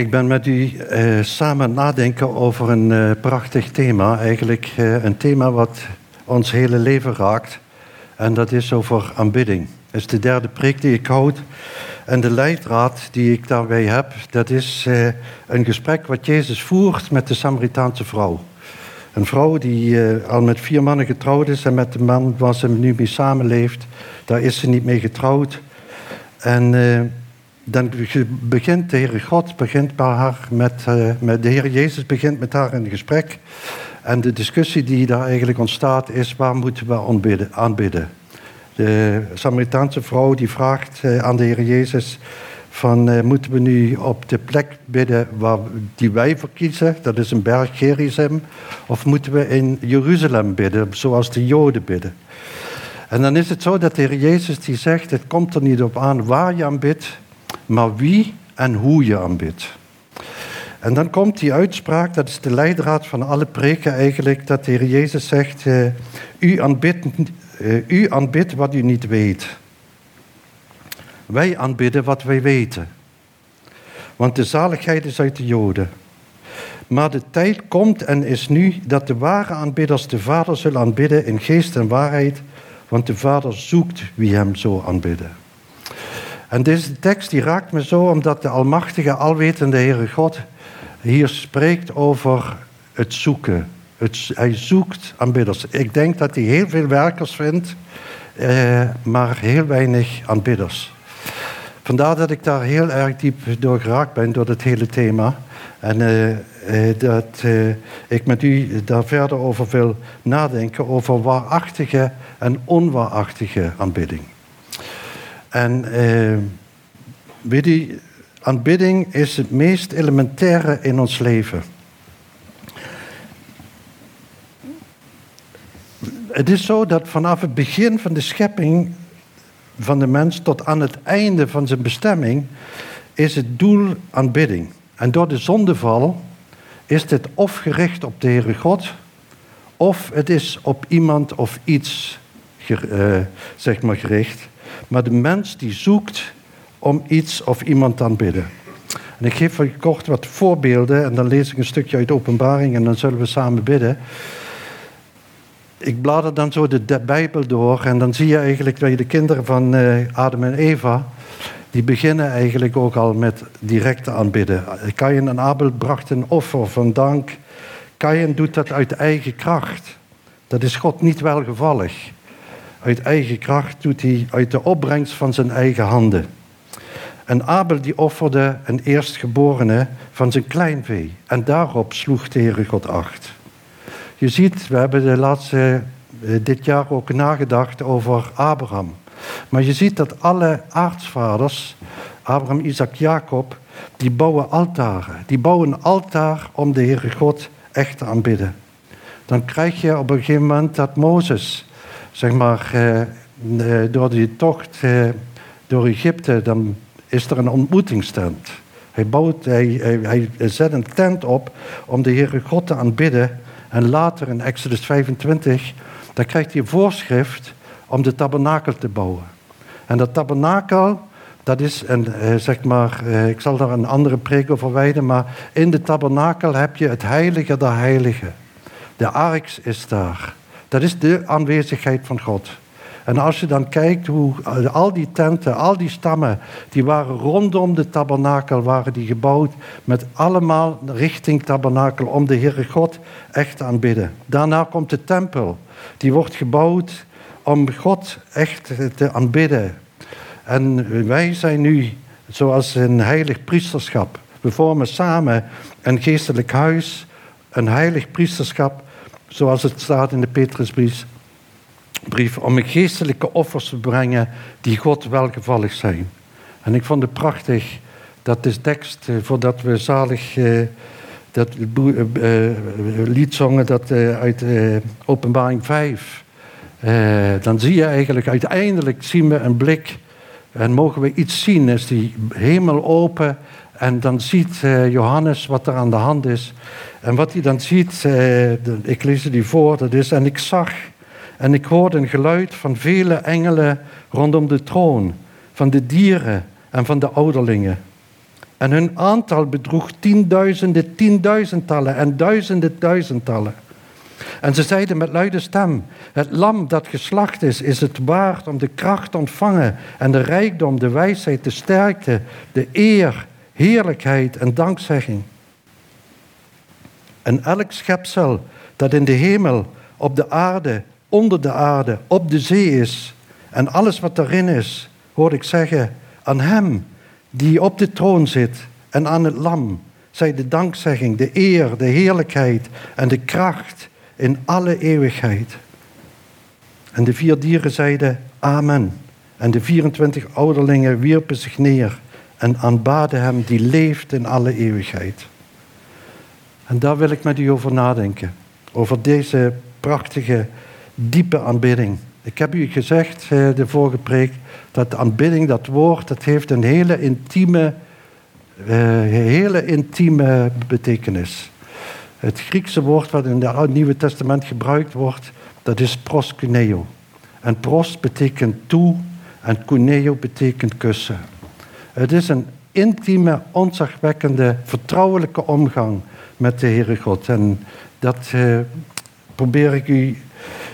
Ik ben met u uh, samen nadenken over een uh, prachtig thema. Eigenlijk uh, een thema wat ons hele leven raakt. En dat is over aanbidding. Dat is de derde preek die ik houd. En de leidraad die ik daarbij heb, dat is een gesprek wat Jezus voert met de Samaritaanse vrouw. Een vrouw die al met vier mannen getrouwd is en met de man waar ze nu mee samenleeft, daar is ze niet mee getrouwd. En dan begint de Heer God begint bij haar met, uh, met de Heer Jezus begint met haar een gesprek. En de discussie die daar eigenlijk ontstaat is waar moeten we aanbidden? De Samaritaanse vrouw die vraagt uh, aan de Heer Jezus van uh, moeten we nu op de plek bidden waar, die wij verkiezen, dat is een berg Gerizim, of moeten we in Jeruzalem bidden, zoals de Joden bidden? En dan is het zo dat de Heer Jezus die zegt, het komt er niet op aan waar je aanbidt, maar wie en hoe je aanbidt. En dan komt die uitspraak, dat is de leidraad van alle preken eigenlijk, dat de Heer Jezus zegt, uh, u, aanbidt, uh, u aanbidt wat u niet weet. Wij aanbidden wat wij weten. Want de zaligheid is uit de Joden. Maar de tijd komt en is nu dat de ware aanbidders de Vader zullen aanbidden in geest en waarheid, want de Vader zoekt wie hem zo aanbidden. En deze tekst die raakt me zo omdat de almachtige, alwetende Heere God hier spreekt over het zoeken. Het, hij zoekt aanbidders. Ik denk dat hij heel veel werkers vindt, eh, maar heel weinig aanbidders. Vandaar dat ik daar heel erg diep door geraakt ben, door het hele thema. En eh, eh, dat eh, ik met u daar verder over wil nadenken, over waarachtige en onwaarachtige aanbidding. En eh, weet aanbidding is het meest elementaire in ons leven. Het is zo dat vanaf het begin van de schepping van de mens tot aan het einde van zijn bestemming is het doel aanbidding. En door de zondeval is dit of gericht op de Heere God, of het is op iemand of iets uh, zeg maar gericht maar de mens die zoekt om iets of iemand te aanbidden. En ik geef kort wat voorbeelden en dan lees ik een stukje uit openbaring en dan zullen we samen bidden. Ik blader dan zo de, Bijbel door en dan zie je eigenlijk dat je de kinderen van uh, Adam en Eva, die beginnen eigenlijk ook al met directe aanbidden. Kain en Abel brachten een offer van dank. Kain doet dat uit eigen kracht. Dat is God niet welgevallig. Uit eigen kracht doet hij uit de opbrengst van zijn eigen handen. En Abel die offerde een eerstgeborene van zijn kleinvee. En daarop sloeg de Heere God acht. Je ziet, we hebben de laatste, eh, dit jaar ook nagedacht over Abraham. Maar je ziet dat alle aartsvaders, Abraham, Isaac, Jacob, die bouwen altaren. Die bouwen een altaar om de Heere God echt te aanbidden. Dan krijg je op een gegeven moment dat Mozes zeg maar, eh, eh, door die tocht eh, door Egypte, dan is er een ontmoetingstent. Hij, bouwt, hij, zet een tent op om de Heere God te aanbidden. En later in Exodus 25, dan krijgt hij een voorschrift om de tabernakel te bouwen. En dat tabernakel, dat is, en, zeg maar, ik zal daar een andere preek over wijden, maar in de tabernakel heb je het heilige der heiligen. De arks is daar. Dat is de aanwezigheid van God. En als je dan kijkt hoe al die tenten, al die stammen, die waren rondom de tabernakel, waren die gebouwd met allemaal richting tabernakel om de Heere God echt te aanbidden. Daarna komt de tempel. Die wordt gebouwd om God echt te aanbidden. En wij zijn nu zoals een heilig priesterschap. We vormen samen een geestelijk huis, een heilig priesterschap zoals het staat in de Petrusbrief, om geestelijke offers te brengen die God welgevallig zijn. En ik vond het prachtig dat de tekst, eh, voordat we zalig eh, dat eh, lied zongen dat, uit Openbaring 5, dan zie je eigenlijk uiteindelijk zien we een blik en mogen we iets zien, is die hemel open en dan ziet Johannes wat er aan de hand is. En wat hij dan ziet, eh, ik lees het u voor, dat is, en ik zag en ik hoorde een geluid van vele engelen rondom de troon, van de dieren en van de ouderlingen. En hun aantal bedroeg tienduizenden, tienduizendtallen en duizenden, duizendtallen. En ze zeiden met luide stem: Het lam dat geslacht is, is het waard om de kracht te ontvangen en de rijkdom, de wijsheid, de sterkte, de eer, heerlijkheid en dankzegging. En elk schepsel dat in de hemel, op de aarde, onder de aarde, op de zee is en alles wat daarin is, hoor ik zeggen, aan Hem die op de troon zit en aan het lam, zij de dankzegging, de eer, de heerlijkheid en de kracht in alle eeuwigheid. En de vier dieren zeiden Amen. En de 24 ouderlingen wierpen zich neer en aanbaden hem die leeft in alle eeuwigheid. En daar wil ik met u over nadenken. Over deze prachtige, diepe aanbidding. Ik heb u gezegd, de vorige preek, dat aanbidding, dat woord, dat heeft een hele intieme, uh, hele intieme betekenis. Het Griekse woord wat in het Nieuwe Testament gebruikt wordt, dat is proskuneo. En pros betekent toe en kuneo betekent kussen. Het is een intieme, onzagwekkende, vertrouwelijke omgang met de Heere God. En dat eh, probeer ik u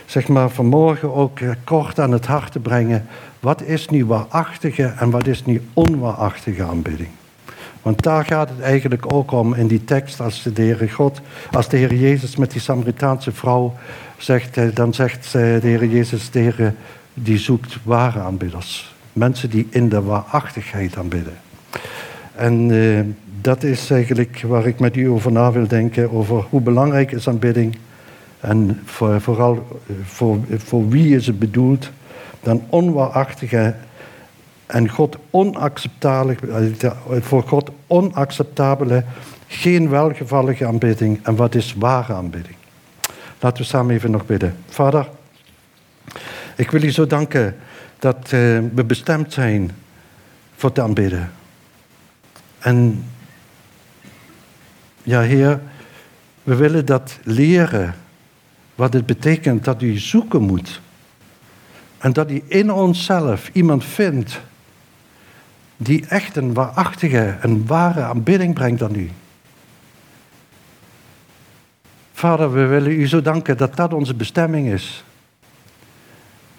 zeg maar, vanmorgen ook eh, kort aan het hart te brengen. Wat is nu waarachtige en wat is nu onwaarachtige aanbidding? Want daar gaat het eigenlijk ook om in die tekst als de Heere God, als de Heer Jezus met die Samaritaanse vrouw zegt, eh, dan zegt de Heer Jezus de Heer, die zoekt ware aanbidders. Mensen die in de waarachtigheid aanbidden. En uh, dat is eigenlijk waar ik met u over na wil denken, over hoe belangrijk is aanbidding. En voor, vooral voor, voor wie is het bedoeld. Dan onwaarachtige en God onacceptabele, voor God onacceptabele, geen welgevallige aanbidding. En wat is ware aanbidding? Laten we samen even nog bidden. Vader, ik wil u zo danken dat uh, we bestemd zijn voor te aanbidden. En ja, Heer, we willen dat leren. Wat het betekent dat u zoeken moet. En dat u in onszelf iemand vindt die echt een waarachtige, een ware aanbidding brengt aan u. Vader, we willen u zo danken dat dat onze bestemming is.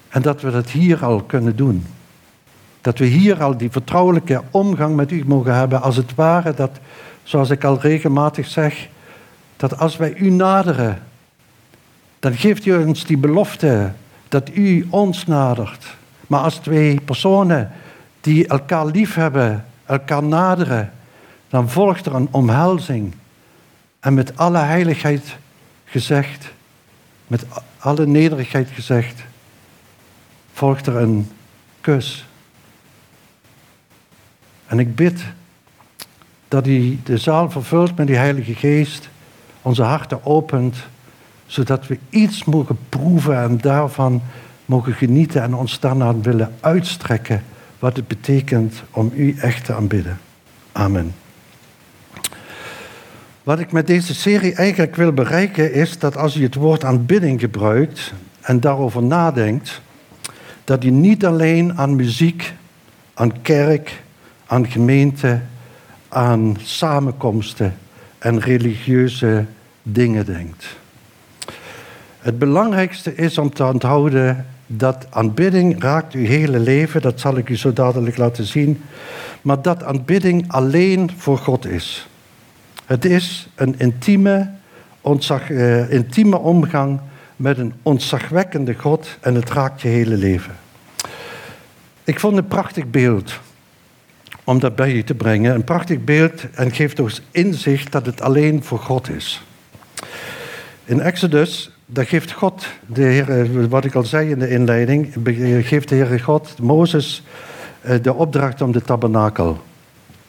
En dat we dat hier al kunnen doen. Dat we hier al die vertrouwelijke omgang met u mogen hebben, als het ware dat, zoals ik al regelmatig zeg, dat als wij u naderen, dan geeft u ons die belofte dat u ons nadert. Maar als twee personen die elkaar lief hebben, elkaar naderen, dan volgt er een omhelzing. En met alle heiligheid gezegd, met alle nederigheid gezegd, volgt er een kus. En ik bid dat hij de zaal vervult met die Heilige Geest, onze harten opent, zodat we iets mogen proeven en daarvan mogen genieten en ons daarna willen uitstrekken wat het betekent om u echt te aanbidden. Amen. Wat ik met deze serie eigenlijk wil bereiken is dat als u het woord aanbidding gebruikt en daarover nadenkt, dat u niet alleen aan muziek, aan kerk, aan gemeente, aan samenkomsten en religieuze dingen denkt. Het belangrijkste is om te onthouden dat aanbidding raakt uw hele leven, dat zal ik u zo dadelijk laten zien, maar dat aanbidding alleen voor God is. Het is een intieme, ontzag, uh, intieme omgang met een ontzagwekkende God en het raakt je hele leven. Ik vond een prachtig beeld om dat bij je te brengen. Een prachtig beeld en geeft ons inzicht dat het alleen voor God is. In Exodus daar geeft God, de Heer, eh, wat ik al zei in de inleiding, geeft de Heer God Mozes eh, de opdracht om de tabernakel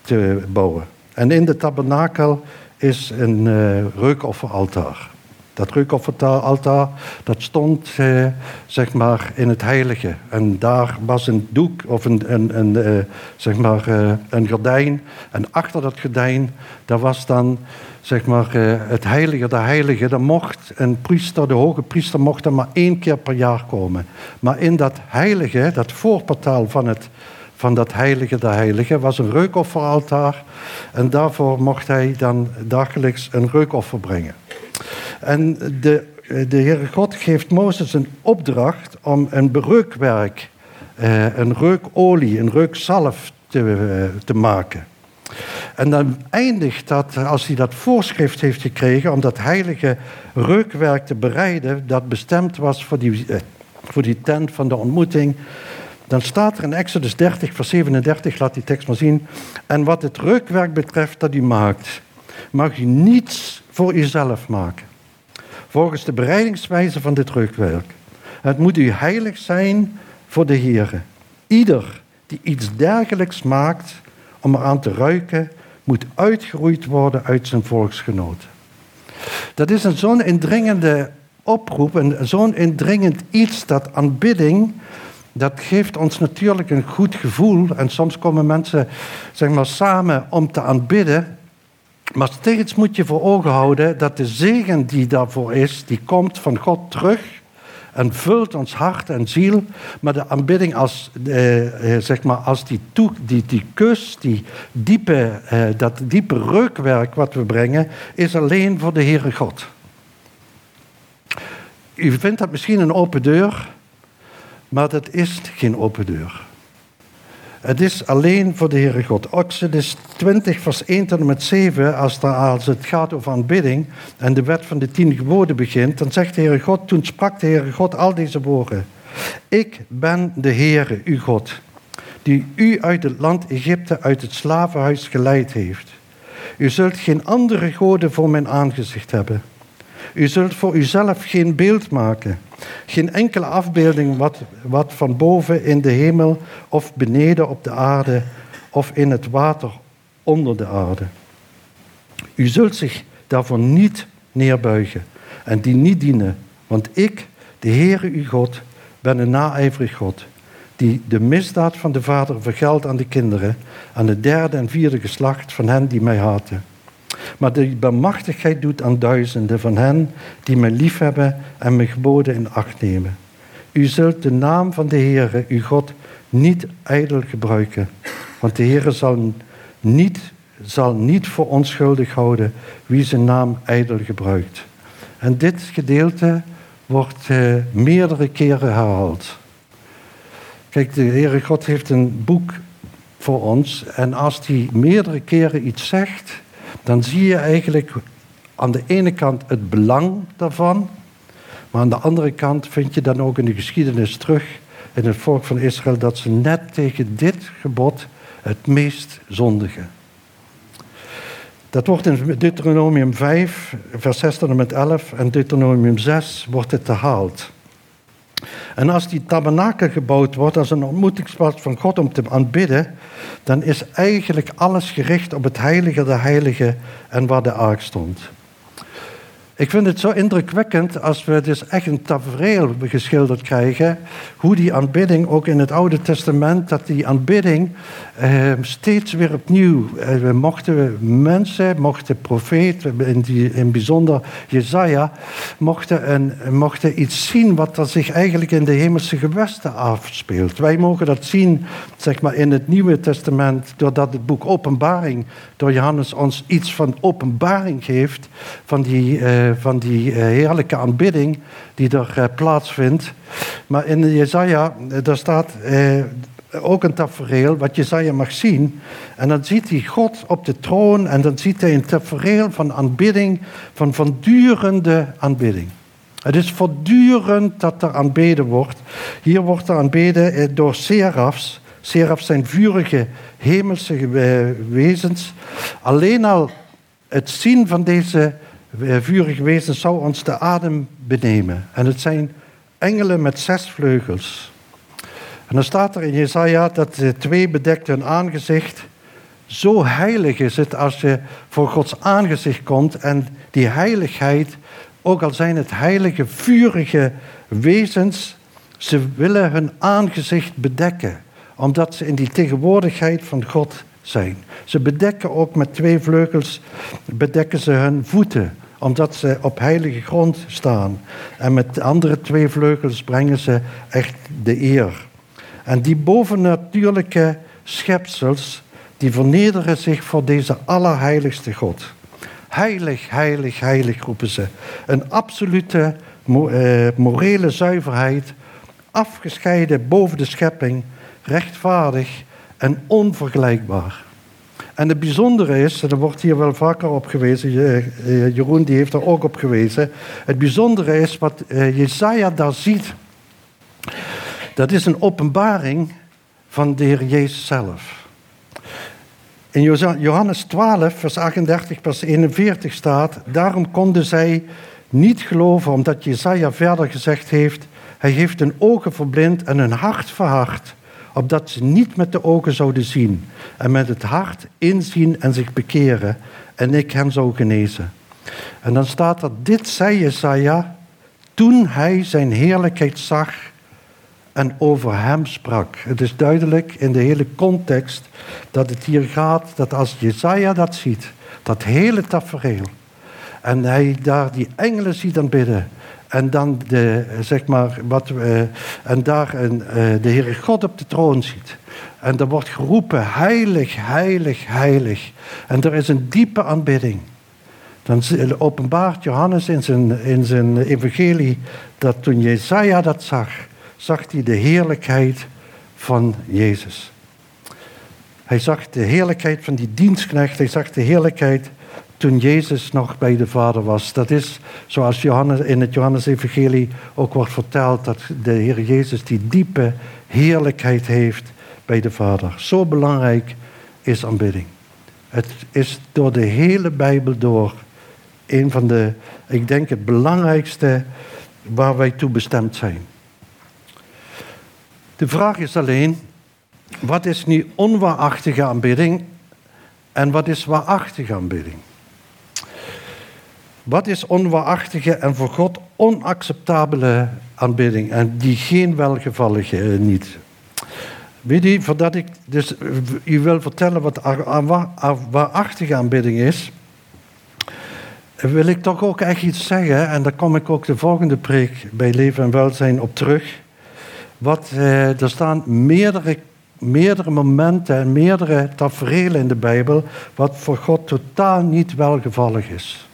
te bouwen. En in de tabernakel is een reukofferaltaar. Dat reukofferaltaar dat stond eh, zeg maar in het heilige. En daar was een doek of een, een, een eh, zeg maar, eh, een gordijn. En achter dat gordijn daar was dan zeg maar, het heilige, de heilige, dan mocht een priester, de hoge priester, mocht er maar één keer per jaar komen. Maar in dat heilige, dat voorportaal van, het, van dat heilige der heiligen. was een reukofferaltaar. En daarvoor mocht hij dan dagelijks een reukoffer brengen. En de, de Heere God geeft Mozes een opdracht om een bereukwerk, eh, een reukolie, een reukzalf te, eh, te maken. En dan eindigt dat, als hij dat voorschrift heeft gekregen om dat heilige reukwerk te bereiden, dat bestemd was voor die, eh, voor die tent van de ontmoeting, dan staat er in Exodus 30, vers 37, laat die tekst maar zien. En wat het reukwerk betreft dat u maakt, mag u niets voor uzelf maken. Volgens de bereidingswijze van dit reukwerk. Het moet u heilig zijn voor de Heer. Ieder die iets dergelijks maakt om eraan te ruiken, moet uitgeroeid worden uit zijn volksgenoten. Dat is een zo'n indringende oproep en zo'n indringend iets dat aanbidding dat geeft ons natuurlijk een goed gevoel. En soms komen mensen zeg maar, samen om te aanbidden. Maar steeds moet je voor ogen houden dat de zegen die daarvoor is, die komt van God terug en vult ons hart en ziel. Maar de aanbidding als, eh, eh zeg maar, als die, toe, die, die kus, die diepe, eh, dat diepe reukwerk wat we brengen, is alleen voor de Heere God. U vindt dat misschien een open deur. Maar dat is geen open deur. Het is alleen voor de Heere God. Exodus 20, vers 1 tot en met 7, als, als het gaat over aanbidding en de wet van de tien geboden begint, dan zegt de Heere God, toen sprak de Heere God al deze woorden. Ik ben de Heere, uw God, die u uit het land Egypte, uit het slavenhuis geleid heeft. U zult geen andere goden voor mijn aangezicht hebben. U zult voor uzelf geen beeld maken. Geen enkele afbeelding wat, wat van boven in de hemel of beneden op de aarde of in het water onder de aarde. U zult zich daarvoor niet neerbuigen en die niet dienen, want ik, de Heere uw God, ben een naijverig God, die de misdaad van de vader vergeldt aan de kinderen, aan het derde en vierde geslacht van hen die mij haten maar die bemachtigheid doet aan duizenden van hen die mij liefhebben en mijn geboden in acht nemen. U zult de naam van de Heere, uw God, niet ijdel gebruiken, want de Heere zal niet, zal niet voor onschuldig houden wie zijn naam ijdel gebruikt. En dit gedeelte wordt eh, meerdere keren herhaald. Kijk, de Heere God heeft een boek voor ons en als hij meerdere keren iets zegt, dan zie je eigenlijk aan de ene kant het belang daarvan, maar aan de andere kant vind je dan ook in de geschiedenis terug in het volk van Israël dat ze net tegen dit gebod het meest zondigen. Dat wordt in Deuteronomium 5, vers 6 tot en met 11 en Deuteronomium 6 wordt het herhaald. En als die tabernakel gebouwd wordt als een ontmoetingsplaats van God om te aanbidden, dan is eigenlijk alles gericht op het heilige der heiligen en waar de ark stond. Ik vind het zo indrukwekkend als we dus echt een tafereel geschilderd krijgen. Hoe die aanbidding, ook in het Oude Testament, dat die aanbidding eh, steeds weer opnieuw. Eh, we mochten mensen, mochten profeten, in, die, in bijzonder Jezaja, mochten, een, mochten iets zien wat er zich eigenlijk in de hemelse gewesten afspeelt. Wij mogen dat zien, zeg maar, in het Nieuwe Testament, doordat het boek Openbaring door Johannes ons iets van openbaring geeft van die. Eh, van die eh, heerlijke aanbidding die er eh, plaatsvindt. Maar in Jezaja, daar staat ook een tafereel wat Jezaja mag zien. En dan ziet hij God op de troon en dan ziet hij een tafereel van aanbidding, van voortdurende aanbidding. Het is voortdurend dat er aanbeden wordt. Hier wordt er aanbeden door serafs. Serafs zijn vurige hemelse wezens. Alleen al het zien van deze vurig wezen zou ons de adem benemen. En het zijn engelen met zes vleugels. En dan staat er in Jesaja dat de twee bedekten hun aangezicht. Zo heilig is het als je voor Gods aangezicht komt en die heiligheid, ook al zijn het heilige, vurige wezens, ze willen hun aangezicht bedekken, omdat ze in die tegenwoordigheid van God zijn. Ze bedekken ook met twee vleugels, bedekken ze hun voeten, omdat ze op heilige grond staan. En met de andere twee vleugels brengen ze echt de eer. En die bovennatuurlijke schepsels die vernederen zich voor deze allerheiligste God. Heilig, heilig, heilig roepen ze. Een absolute eh, morele zuiverheid, afgescheiden boven de schepping, rechtvaardig en onvergelijkbaar. En het bijzondere is, en er wordt hier wel vaker op gewezen, eh, Jeroen die heeft er ook op gewezen. Het bijzondere is wat eh, Jezaja daar ziet. Dat is een openbaring van de Heer Jezus zelf. In Johannes 12, vers 38, vers 41 staat: Daarom konden zij niet geloven, omdat Jezaja verder gezegd heeft: Hij heeft hun ogen verblind en hun hart verhard, opdat ze niet met de ogen zouden zien en met het hart inzien en zich bekeren, en ik hen zou genezen. En dan staat er: Dit zei Jezaja toen hij zijn heerlijkheid zag en over hem sprak. Het is duidelijk in de hele context dat het hier gaat dat als Jezaja dat ziet, dat hele tafereel, en hij daar die engelen ziet aanbidden, en dan de, zeg maar, wat, uh, en daar een, uh, de Heere God op de troon ziet. En er wordt geroepen, heilig, heilig, heilig. En er is een diepe aanbidding. Dan openbaart Johannes in zijn, in zijn evangelie dat toen Jezaja dat zag, zag hij de heerlijkheid van Jezus. Hij zag de heerlijkheid van die dienstknecht. Hij zag de heerlijkheid toen Jezus nog bij de Vader was. Dat is zoals Johannes, in het Johannes-evangelie ook wordt verteld... dat de Heer Jezus die diepe heerlijkheid heeft bij de Vader. Zo belangrijk is aanbidding. Het is door de hele Bijbel door een van de, ik denk het belangrijkste waar wij toe bestemd zijn. De vraag is alleen, wat is nu onwaarachtige aanbidding en wat is waarachtige aanbidding? Wat is onwaarachtige en voor God onacceptabele aanbidding en die geen welgevallige uh, niet? Weet u, voordat ik dus u wil vertellen wat waarachtige aanbidding is, wil ik toch ook echt iets zeggen, en daar kom ik ook de volgende preek bij Leven en Welzijn op terug. Wat, eh, er staan meerdere, meerdere momenten en meerdere tafereelen in de Bijbel wat voor God totaal niet welgevallig is.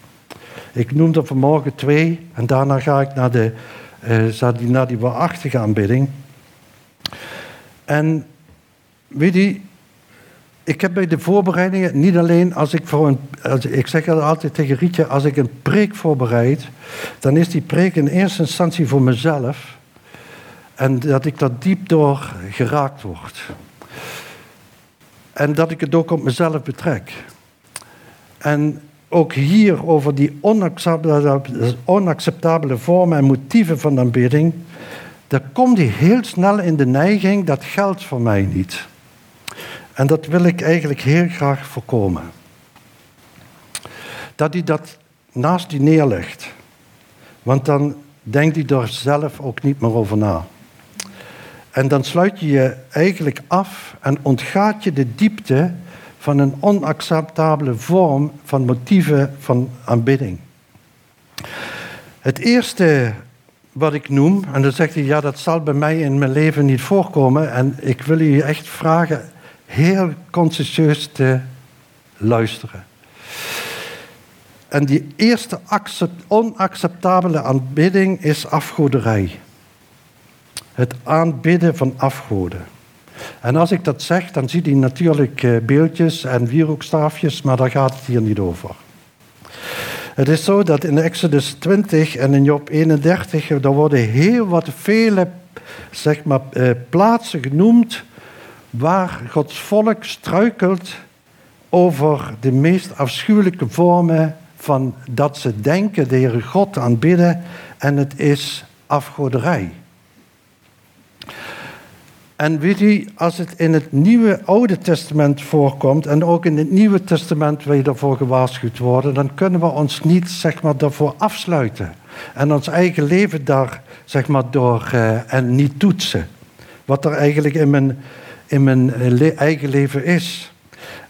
Ik noem er vanmorgen twee en daarna ga ik naar, de, uh, naar die waarachtige aanbidding. En weet je, ik heb bij de voorbereidingen niet alleen als ik voor een. Als, ik zeg altijd tegen Rietje: als ik een preek voorbereid, dan is die preek in eerste instantie voor mezelf. En dat ik daar diep door geraakt word. En dat ik het ook op mezelf betrek. En ook hier over die onacceptabele, vormen en motieven van aanbidding, dan komt hij heel snel in de neiging, dat geldt voor mij niet. En dat wil ik eigenlijk heel graag voorkomen. Dat hij dat naast die neerlegt. Want dan denkt hij er zelf ook niet meer over na. En dan sluit je je eigenlijk af en ontgaat je de diepte van een onacceptabele vorm van motieven van aanbidding. Het eerste wat ik noem, en dan zegt hij, ja, dat zal bij mij in mijn leven niet voorkomen. En ik wil u echt vragen heel consciëntieus te luisteren. En die eerste onacceptabele aanbidding is afgoderij. Het aanbidden van afgoden. En als ik dat zeg, dan ziet hij natuurlijk eh, beeldjes en wierookstaafjes, maar daar gaat het hier niet over. Het is zo dat in Exodus 20 en in Job 31, er worden heel wat vele zeg maar, eh, plaatsen genoemd waar Gods volk struikelt over de meest afschuwelijke vormen van dat ze denken de Heere God aanbidden en het is afgoderij. En weet u, als het in het Nieuwe Oude Testament voorkomt en ook in het Nieuwe Testament wij daarvoor gewaarschuwd worden, dan kunnen we ons niet zeg maar, daarvoor afsluiten en ons eigen leven daar zeg maar, door uh, en niet toetsen. Wat er eigenlijk in mijn in mijn eh, eigen leven is.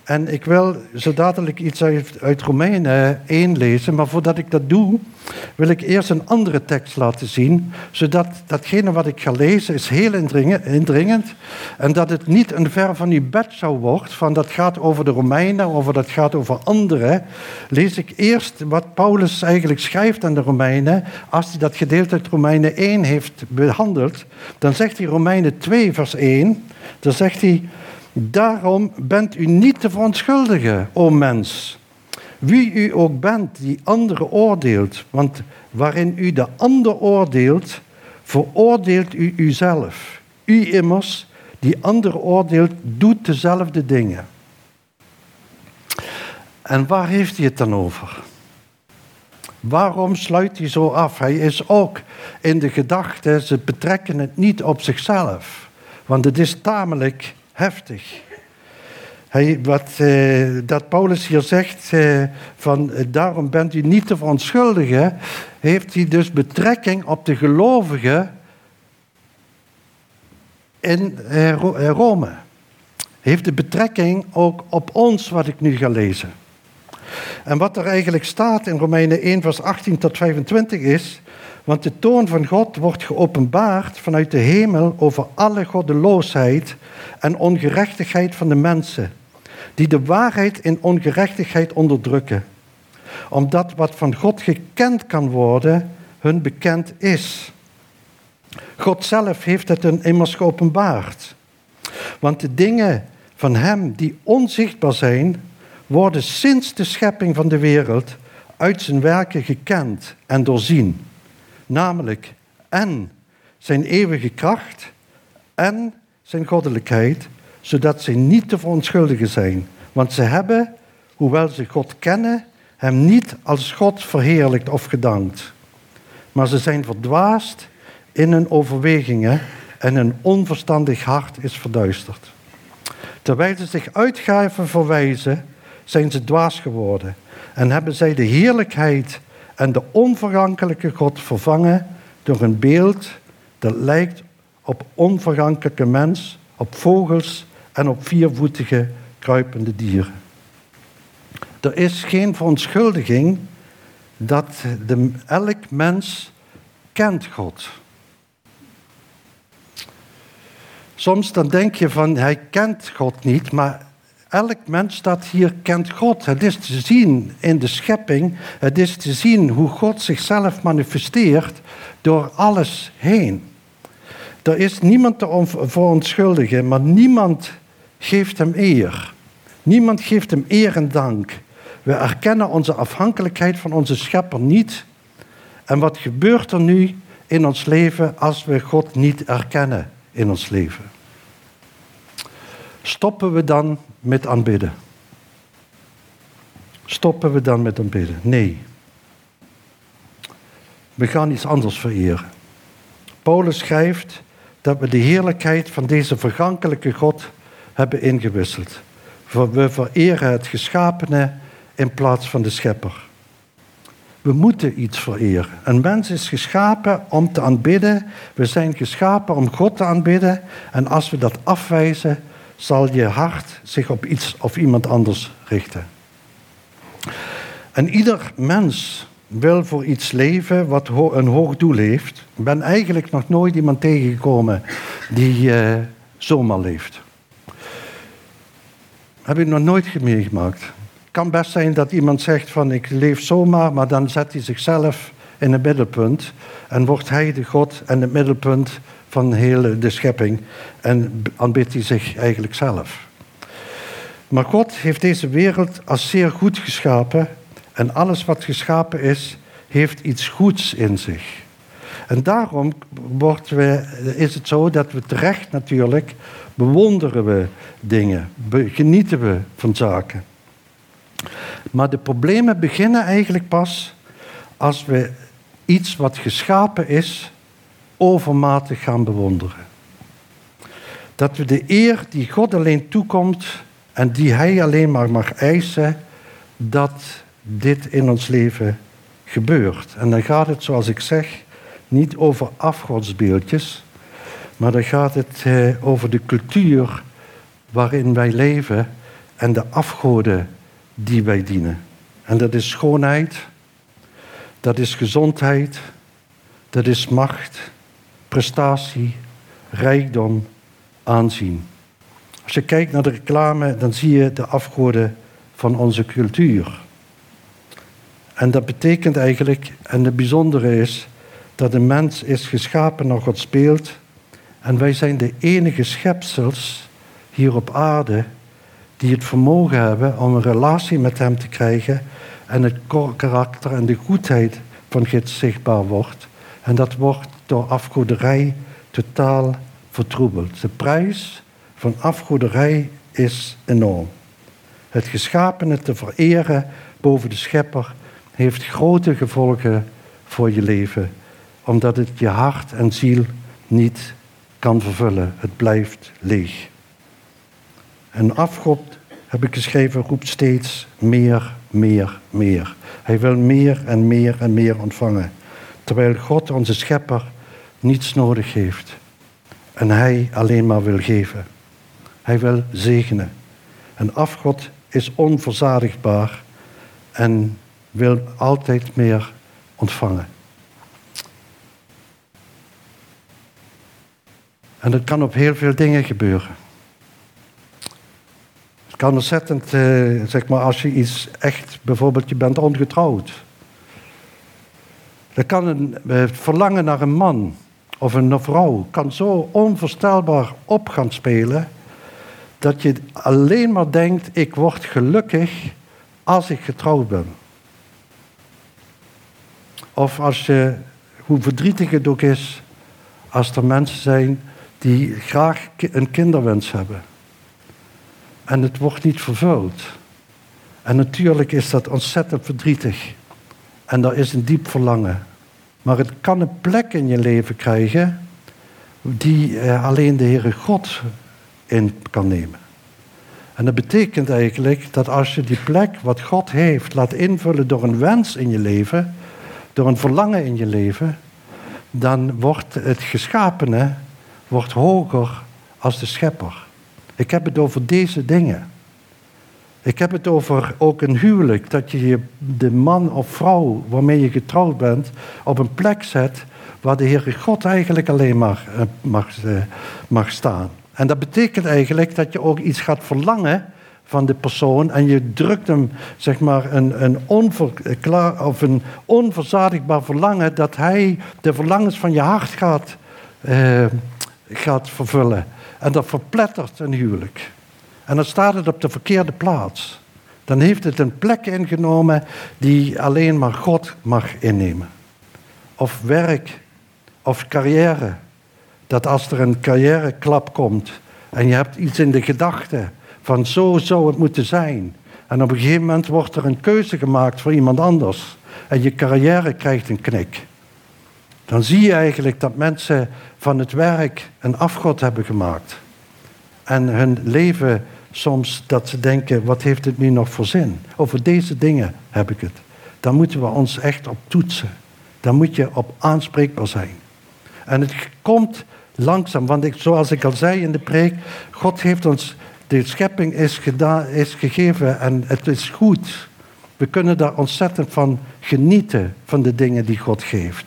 En ik wil zo dadelijk iets uit, uit Romeinen 1 lezen, maar voordat ik dat doe, wil ik eerst een andere tekst laten zien, zodat datgene wat ik ga lezen is heel indringend en dat het niet een ver van uw bed zou worden, van dat gaat over de Romeinen of dat gaat over anderen. Lees ik eerst wat Paulus eigenlijk schrijft aan de Romeinen, als hij dat gedeelte uit Romeinen 1 heeft behandeld, dan zegt hij Romeinen 2 vers 1, dan zegt hij... Daarom bent u niet te verontschuldigen, o mens. Wie u ook bent die anderen oordeelt, want waarin u de ander oordeelt, veroordeelt u uzelf. U immers, die anderen oordeelt, doet dezelfde dingen. En waar heeft hij het dan over? Waarom sluit hij zo af? Hij is ook in de gedachte, ze betrekken het niet op zichzelf. Want het is tamelijk heftig. Hij, wat eh, dat Paulus hier zegt, eh, van eh, daarom bent u niet te verontschuldigen, heeft hij dus betrekking op de gelovigen in eh, Rome. Heeft de betrekking ook op ons, wat ik nu ga lezen. En wat er eigenlijk staat in Romeinen 1, vers 18 tot 25 is, want de toon van God wordt geopenbaard vanuit de hemel over alle goddeloosheid en ongerechtigheid van de mensen, die de waarheid in ongerechtigheid onderdrukken. Omdat wat van God gekend kan worden, hun bekend is. God zelf heeft het hun immers geopenbaard. Want de dingen van Hem die onzichtbaar zijn, worden sinds de schepping van de wereld uit zijn werken gekend en doorzien namelijk en zijn eeuwige kracht en zijn goddelijkheid, zodat ze niet te verontschuldigen zijn. Want ze hebben, hoewel ze God kennen, hem niet als God verheerlijkt of gedankt. Maar ze zijn verdwaasd in hun overwegingen en hun onverstandig hart is verduisterd. Terwijl ze zich uitgaven voor wijzen, zijn ze dwaas geworden en hebben zij de heerlijkheid en de onvergankelijke God vervangen door een beeld dat lijkt op onvergankelijke mens, op vogels en op viervoetige kruipende dieren. Er is geen verontschuldiging dat de, elk mens kent God. Soms dan denk je van hij kent God niet, maar elk mens dat hier kent God. Het is te zien in de schepping. Het is te zien hoe God zichzelf manifesteert door alles heen. Er is niemand te verontschuldigen, maar niemand geeft hem eer. Niemand geeft hem eer en dank. We erkennen onze afhankelijkheid van onze schepper niet. En wat gebeurt er nu in ons leven als we God niet erkennen in ons leven? Stoppen we dan met aanbidden? Stoppen we dan met aanbidden? Nee. We gaan iets anders vereren. Paulus schrijft dat we de heerlijkheid van deze vergankelijke God hebben ingewisseld. We vereren het geschapene in plaats van de schepper. We moeten iets vereren. Een mens is geschapen om te aanbidden. We zijn geschapen om God te aanbidden. En als we dat afwijzen, zal je hart zich op iets of iemand anders richten. En ieder mens wil voor iets leven wat een hoog doel heeft. Ik ben eigenlijk nog nooit iemand tegengekomen die uh, zomaar leeft. Heb ik nog nooit meegemaakt. Het kan best zijn dat iemand zegt van ik leef zomaar, maar dan zet hij zichzelf in het middelpunt en wordt hij de God en het middelpunt van heel de schepping en aanbidt hij zich eigenlijk zelf. Maar God heeft deze wereld als zeer goed geschapen en alles wat geschapen is, heeft iets goeds in zich. En daarom we, is het zo dat we terecht natuurlijk bewonderen we dingen, genieten we van zaken. Maar de problemen beginnen eigenlijk pas als we iets wat geschapen is overmatig gaan bewonderen. Dat we de eer die God alleen toekomt en die Hij alleen maar mag eisen, dat dit in ons leven gebeurt. En dan gaat het, zoals ik zeg, niet over afgodsbeeldjes, maar dan gaat het eh, over de cultuur waarin wij leven en de afgoden die wij dienen. En dat is schoonheid, dat is gezondheid, dat is macht, prestatie, rijkdom, aanzien. Als je kijkt naar de reclame, dan zie je de afgoden van onze cultuur. En dat betekent eigenlijk, en het bijzondere is, dat de mens is geschapen naar God speelt. En wij zijn de enige schepsels hier op aarde die het vermogen hebben om een relatie met Hem te krijgen en het karakter en de goedheid van God zichtbaar wordt. En dat wordt door afgoderij totaal vertroebeld. De prijs van afgoderij is enorm. Het geschapene te vereren boven de schepper heeft grote gevolgen voor je leven, omdat het je hart en ziel niet kan vervullen. Het blijft leeg. En afgod, heb ik geschreven, roept steeds meer, meer, meer. Hij wil meer en meer en meer ontvangen. Terwijl God, onze schepper, niets nodig heeft. En hij alleen maar wil geven. Hij wil zegenen. En afgod is onverzadigbaar en wil altijd meer ontvangen. En dat kan op heel veel dingen gebeuren. Het kan ontzettend, eh, zeg maar, als je iets echt, bijvoorbeeld je bent ongetrouwd. Dan kan een eh, verlangen naar een man of een vrouw kan zo onvoorstelbaar op gaan spelen dat je alleen maar denkt, ik word gelukkig als ik getrouwd ben. Of als je, hoe verdrietig het ook is, als er mensen zijn die graag een kinderwens hebben. En het wordt niet vervuld. En natuurlijk is dat ontzettend verdrietig. En daar is een diep verlangen. Maar het kan een plek in je leven krijgen die eh, alleen de Heere God in kan nemen. En dat betekent eigenlijk dat als je die plek wat God heeft laat invullen door een wens in je leven, door een verlangen in je leven, dan wordt het geschapene wordt hoger als de schepper. Ik heb het over deze dingen. Ik heb het over ook een huwelijk, dat je de man of vrouw waarmee je getrouwd bent op een plek zet waar de Heere God eigenlijk alleen maar eh, mag, eh, mag staan. En dat betekent eigenlijk dat je ook iets gaat verlangen van de persoon en je drukt hem zeg maar een, een, onverklaar, of een onverzadigbaar verlangen dat hij de verlangens van je hart gaat, eh, gaat vervullen. En dat verplettert een huwelijk. En dan staat het op de verkeerde plaats. Dan heeft het een plek ingenomen die alleen maar God mag innemen. Of werk, of carrière. Dat als er een carrièreklap komt en je hebt iets in de gedachten van zo zou het moeten zijn. En op een gegeven moment wordt er een keuze gemaakt voor iemand anders. En je carrière krijgt een knik. Dan zie je eigenlijk dat mensen van het werk een afgod hebben gemaakt. En hun leven soms dat ze denken, wat heeft het nu nog voor zin? Over deze dingen heb ik het. Daar moeten we ons echt op toetsen. Daar moet je op aanspreekbaar zijn. En het komt langzaam, want ik, zoals ik al zei in de preek, God heeft ons, de schepping is, gedaan, is gegeven en het is goed. We kunnen daar ontzettend van genieten, van de dingen die God geeft.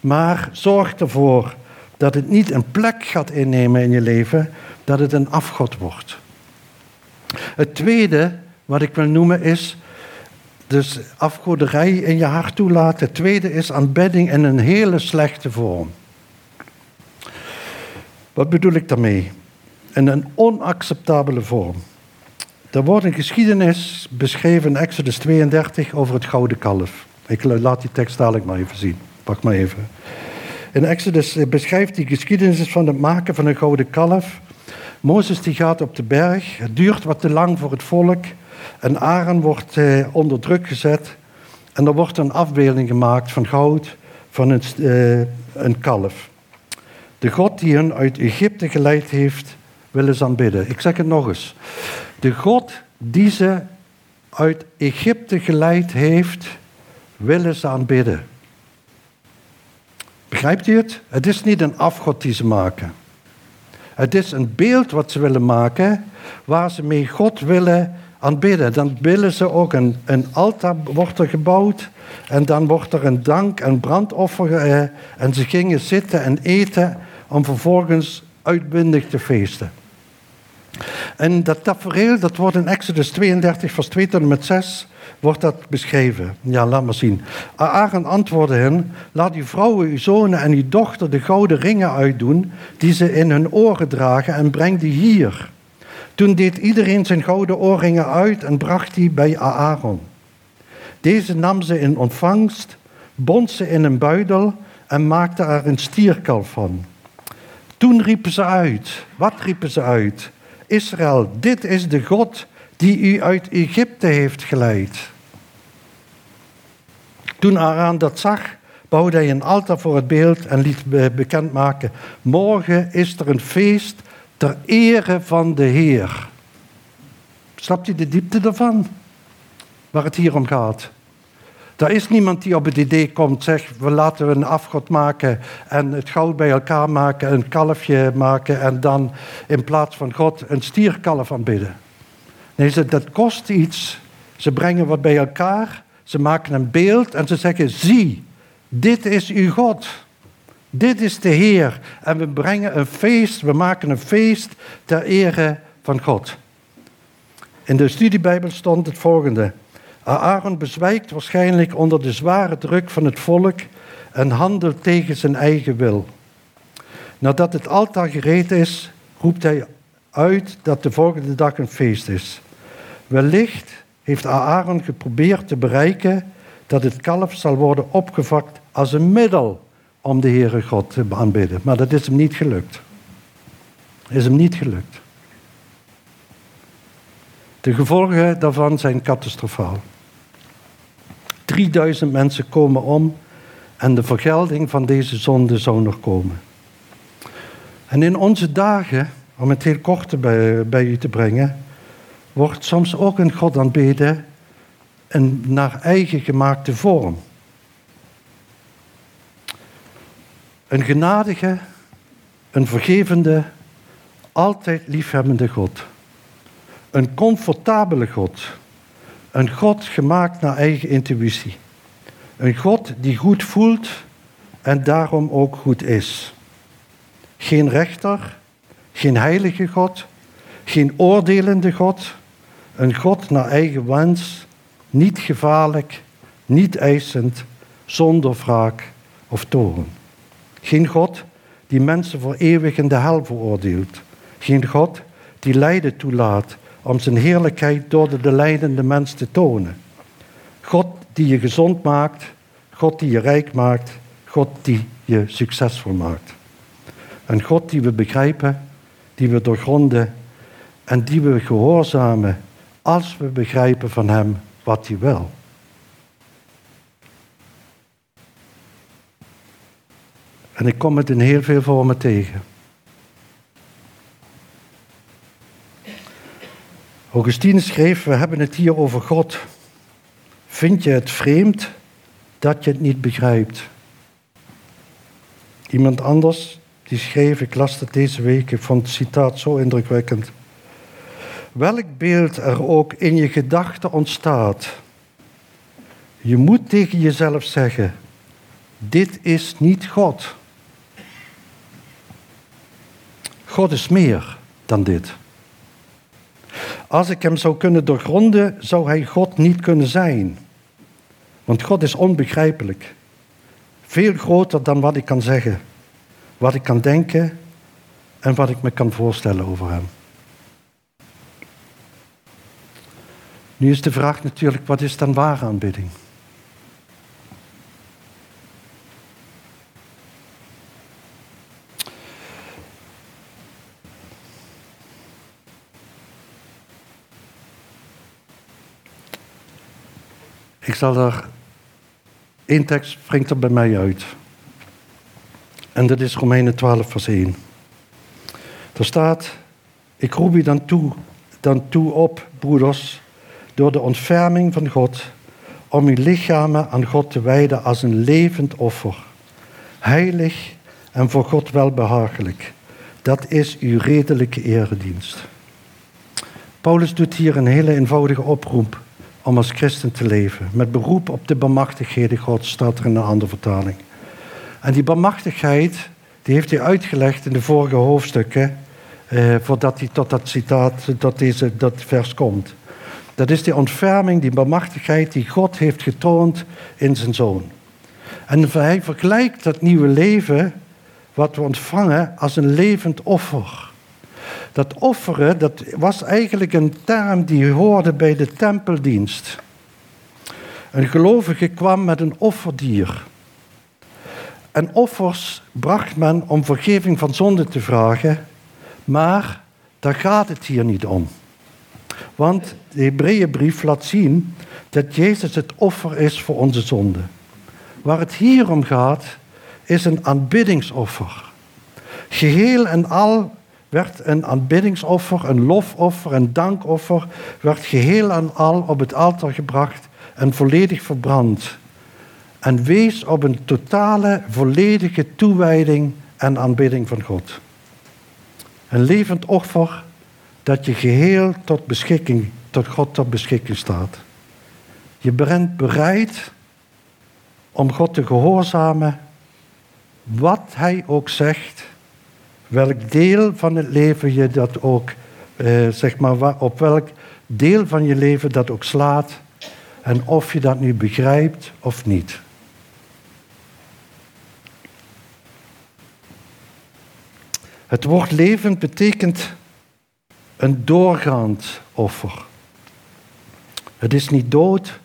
Maar zorg ervoor dat het niet een plek gaat innemen in je leven, dat het een afgod wordt. Het tweede wat ik wil noemen is dus afgoderij in je hart toelaten. Het tweede is aanbidding in een hele slechte vorm. Wat bedoel ik daarmee? In een onacceptabele vorm. Er wordt een geschiedenis beschreven in Exodus 32 over het gouden kalf. Ik laat die tekst dadelijk maar even zien. Pak maar even. In Exodus beschrijft die geschiedenis van het maken van een gouden kalf. Mozes die gaat op de berg. Het duurt wat te lang voor het volk. En Aaron wordt eh, onder druk gezet. En er wordt een afbeelding gemaakt van goud van een, eh, een kalf. De God die hen uit Egypte geleid heeft, willen ze aanbidden. Ik zeg het nog eens. De God die ze uit Egypte geleid heeft, willen ze aanbidden. Begrijpt u het? Het is niet een afgod die ze maken. Het is een beeld wat ze willen maken waar ze mee God willen aanbidden. Dan willen ze ook een, een altaar wordt er gebouwd en dan wordt er een dank en brandoffer eh, en ze gingen zitten en eten om vervolgens uitbundig te feesten. En dat tafereel, dat wordt in Exodus 32, vers 2 tot en met 6, wordt dat beschreven. Ja, laat maar zien. Aaron antwoordde hen, laat uw vrouwen, uw zonen en uw dochter de gouden ringen uitdoen die ze in hun oren dragen en breng die hier. Toen deed iedereen zijn gouden oorringen uit en bracht die bij Aaron. Deze nam ze in ontvangst, bond ze in een buidel en maakte er een stierkalf van. Toen riepen ze uit. Wat riepen ze uit? Israël, dit is de God die u uit Egypte heeft geleid. Toen Aaron dat zag, bouwde hij een altaar voor het beeld en liet bekendmaken: Morgen is er een feest ter ere van de Heer. Snapt u de diepte daarvan? Waar het hier om gaat. Er is niemand die op het idee komt, zegt, we laten een afgod maken en het goud bij elkaar maken, een kalfje maken en dan in plaats van God een stierkalf aanbidden. Nee, dat kost iets. Ze brengen wat bij elkaar, ze maken een beeld en ze zeggen, zie, dit is uw God. Dit is de Heer. En we brengen een feest, we maken een feest ter ere van God. In de studiebijbel stond het volgende. Aaron bezwijkt waarschijnlijk onder de zware druk van het volk en handelt tegen zijn eigen wil. Nadat het altaar gereed is, roept hij uit dat de volgende dag een feest is. Wellicht heeft Aaron geprobeerd te bereiken dat het kalf zal worden opgevat als een middel om de Heere God te aanbidden. Maar dat is hem niet gelukt. Is hem niet gelukt. De gevolgen daarvan zijn catastrofaal. 3000 mensen komen om en de vergelding van deze zonde zou nog komen. En in onze dagen, om het heel kort bij, bij u te brengen, wordt soms ook een God aanbeden in naar eigen gemaakte vorm. Een genadige, een vergevende, altijd liefhebbende God. Een comfortabele God. Een God gemaakt naar eigen intuïtie. Een God die goed voelt en daarom ook goed is. Geen rechter, geen heilige God, geen oordelende God. Een God naar eigen wens, niet gevaarlijk, niet eisend, zonder wraak of toren. Geen God die mensen voor eeuwig in de hel veroordeelt. Geen God die lijden toelaat om zijn heerlijkheid door de lijdende mens te tonen. God die je gezond maakt, God die je rijk maakt, God die je succesvol maakt. Een God die we begrijpen, die we doorgronden en die we gehoorzamen als we begrijpen van Hem wat Hij wil. En ik kom het in heel veel vormen tegen. Augustine schreef, we hebben het hier over God. Vind je het vreemd dat je het niet begrijpt? Iemand anders die schreef, ik las het deze week, ik vond het citaat zo indrukwekkend. Welk beeld er ook in je gedachten ontstaat, je moet tegen jezelf zeggen, dit is niet God. God is meer dan dit. Als ik hem zou kunnen doorgronden, zou hij God niet kunnen zijn. Want God is onbegrijpelijk. Veel groter dan wat ik kan zeggen, wat ik kan denken en wat ik me kan voorstellen over hem. Nu is de vraag natuurlijk, wat is dan ware aanbidding? Ik zal er. één tekst springt er bij mij uit. En dat is Romeinen 12, vers 1. Er staat: Ik roep u dan toe, dan toe op, broeders, door de ontferming van God, om uw lichamen aan God te wijden als een levend offer, heilig en voor God welbehagelijk. dat is uw redelijke eredienst. Paulus doet hier een hele eenvoudige oproep om als christen te leven. Met beroep op de bemachtigheden Gods, staat er in een andere vertaling. En die bemachtigheid, die heeft hij uitgelegd in de vorige hoofdstukken, eh, voordat hij tot dat citaat, tot deze, dat vers komt. Dat is die ontferming, die bemachtigheid die God heeft getoond in zijn zoon. En hij vergelijkt dat nieuwe leven, wat we ontvangen, als een levend offer. Dat offeren, dat was eigenlijk een term die hoorde bij de tempeldienst. Een gelovige kwam met een offerdier. En offers bracht men om vergeving van zonde te vragen, maar daar gaat het hier niet om. Want de Hebreeënbrief laat zien dat Jezus het offer is voor onze zonde. Waar het hier om gaat, is een aanbiddingsoffer. Geheel en al werd een aanbiddingsoffer, een lofoffer, een dankoffer, werd geheel en al op het altaar gebracht en volledig verbrand. En wees op een totale, volledige toewijding en aanbidding van God. Een levend offer dat je geheel tot beschikking, tot God tot beschikking staat. Je bent bereid om God te gehoorzamen, wat Hij ook zegt, welk deel van het leven je dat ook, eh, zeg maar, op welk deel van je leven dat ook slaat, en of je dat nu begrijpt of niet. Het woord levend betekent een doorgaand offer. Het is niet dood,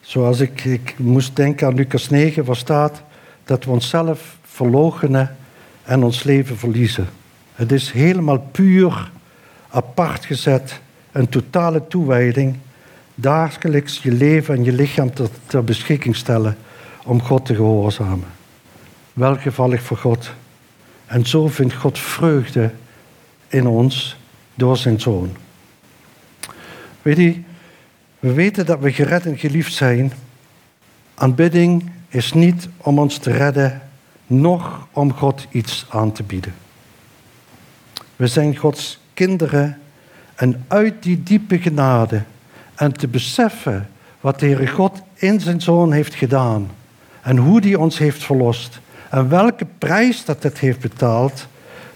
zoals ik, moest denken aan Lucas 9, waar staat dat we onszelf verloochenen en ons leven verliezen. Het is helemaal puur apart gezet, een totale toewijding, dagelijks je leven en je lichaam ter, ter beschikking stellen om God te gehoorzamen. Welgevallig voor God. En zo vindt God vreugde in ons door zijn zoon. Weet je, we weten dat we gered en geliefd zijn. Aanbidding is niet om ons te redden, noch om God iets aan te bieden. We zijn Gods kinderen en uit die diepe genade en te beseffen wat de Heere God in zijn Zoon heeft gedaan en hoe die ons heeft verlost en welke prijs dat het heeft betaald,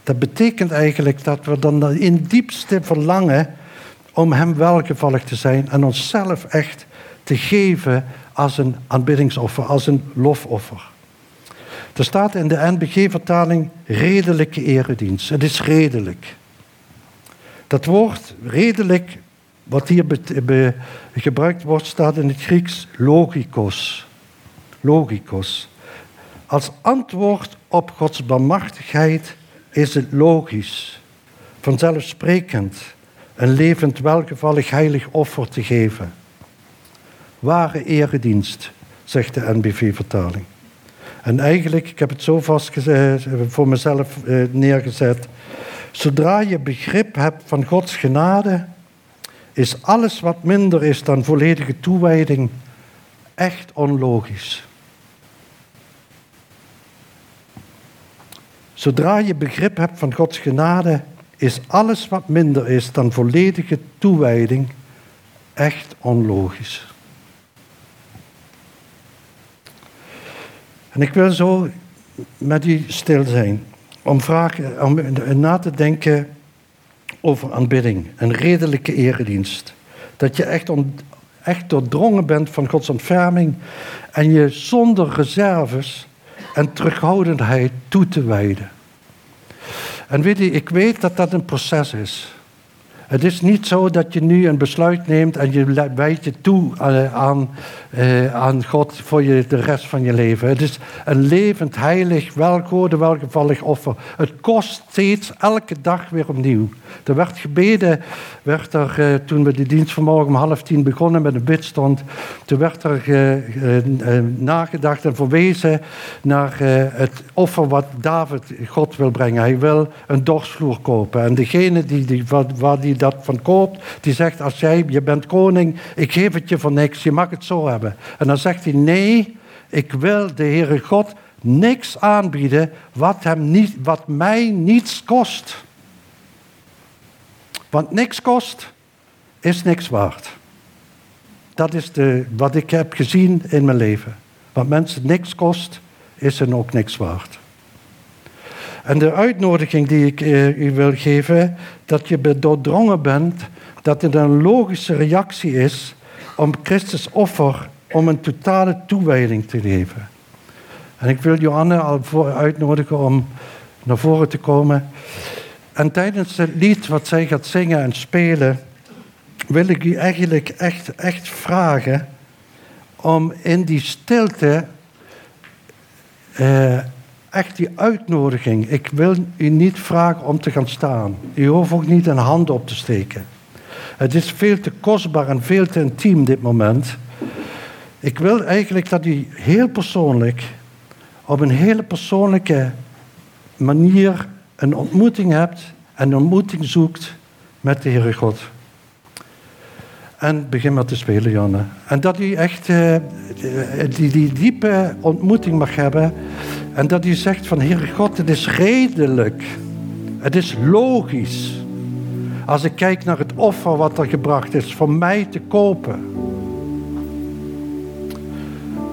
dat betekent eigenlijk dat we dan in diepste verlangen om Hem welgevallig te zijn en onszelf echt te geven als een aanbiddingsoffer, als een lofoffer. Er staat in de NBG-vertaling redelijke eredienst. Het is redelijk. Dat woord redelijk, wat hier gebruikt wordt, staat in het Grieks logikos. Logikos. Als antwoord op Gods bemachtigheid is het logisch, vanzelfsprekend, een levend welgevallig heilig offer te geven. Ware eredienst, zegt de NBV-vertaling. En eigenlijk, ik heb het zo vast voor mezelf eh, neergezet. Zodra je begrip hebt van Gods genade, is alles wat minder is dan volledige toewijding echt onlogisch. Zodra je begrip hebt van Gods genade, is alles wat minder is dan volledige toewijding echt onlogisch. En ik wil zo met u stil zijn om, vragen, om na te denken over aanbidding, een redelijke eredienst. Dat je echt, on, echt doordrongen bent van Gods ontferming en je zonder reserves en terughoudendheid toe te wijden. En weet je, ik weet dat dat een proces is. Het is niet zo dat je nu een besluit neemt en je wijdt je toe eh, aan, eh, aan God voor je, de rest van je leven. Het is een levend, heilig, welgode, welgevallig offer. Het kost steeds elke dag weer opnieuw. Er werd gebeden, werd er, eh, toen we de dienst vanmorgen om half tien begonnen met een bidstond, toen werd er nagedacht en verwezen naar het offer wat David God wil brengen. Hij wil een dorsvloer kopen. En degene die, die, waar die dat van koopt, die zegt als jij, je bent koning, ik geef het je voor niks, je mag het zo hebben. En dan zegt hij, nee, ik wil de Heere God niks aanbieden wat, hem niet, wat mij niets kost. Want niks kost, is niks waard. Dat is de, wat ik heb gezien in mijn leven. Wat mensen niks kost, is er ook niks waard. En de uitnodiging die ik eh, u wil geven, dat je doordrongen bent dat het een logische reactie is om Christus offer, om een totale toewijding te geven. En ik wil Johanne al voor uitnodigen om naar voren te komen. En tijdens het lied wat zij gaat zingen en spelen, wil ik u eigenlijk echt, echt vragen om in die stilte uh, echt die uitnodiging. Ik wil u niet vragen om te gaan staan. U hoeft ook niet een hand op te steken. Het is veel te kostbaar en veel te intiem dit moment. Ik wil eigenlijk dat u heel persoonlijk, op een hele persoonlijke manier, een ontmoeting hebt en een ontmoeting zoekt met de Heere God. En begin maar te spelen, Janne. En dat u echt uh, die, die diepe ontmoeting mag hebben. En dat u zegt van, Heere God, het is redelijk. Het is logisch. Als ik kijk naar het offer wat er gebracht is, voor mij te kopen.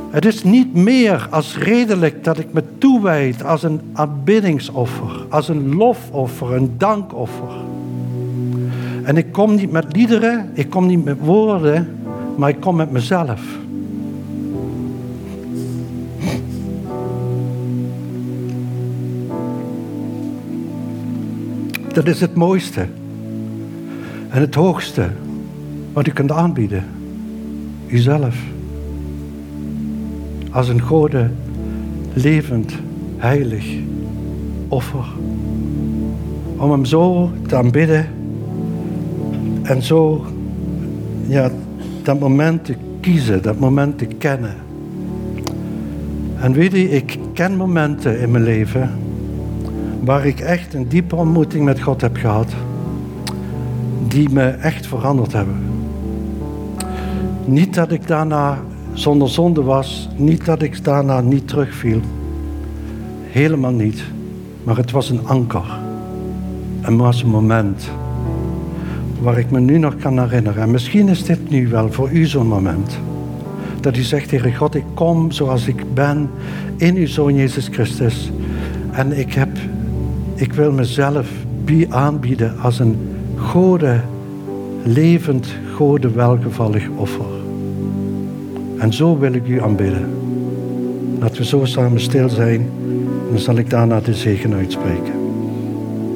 Het is niet meer als redelijk dat ik me toewijd als een aanbiddingsoffer, als een lofoffer, een dankoffer. En ik kom niet met liederen, ik kom niet met woorden, maar ik kom met mezelf. Dat is het mooiste en het hoogste wat u kunt aanbieden. Uzelf. Als een gode, levend, heilig offer. Om hem zo te aanbidden en zo ja, dat moment te kiezen, dat moment te kennen. En weet je, ik ken momenten in mijn leven waar ik echt een diepe ontmoeting met God heb gehad, die me echt veranderd hebben. Niet dat ik daarna zonder zonde was, niet dat ik daarna niet terugviel. Helemaal niet. Maar het was een anker. Het was een moment waar ik me nu nog kan herinneren. En misschien is dit nu wel voor u zo'n moment. Dat u zegt, Heer God, ik kom zoals ik ben in uw Zoon Jezus Christus. En ik, heb, ik wil mezelf aanbieden als een gode, levend, gode, welgevallig offer. En zo wil ik u aanbidden. Laten we zo samen stil zijn. Dan zal ik daarna de zegen uitspreken.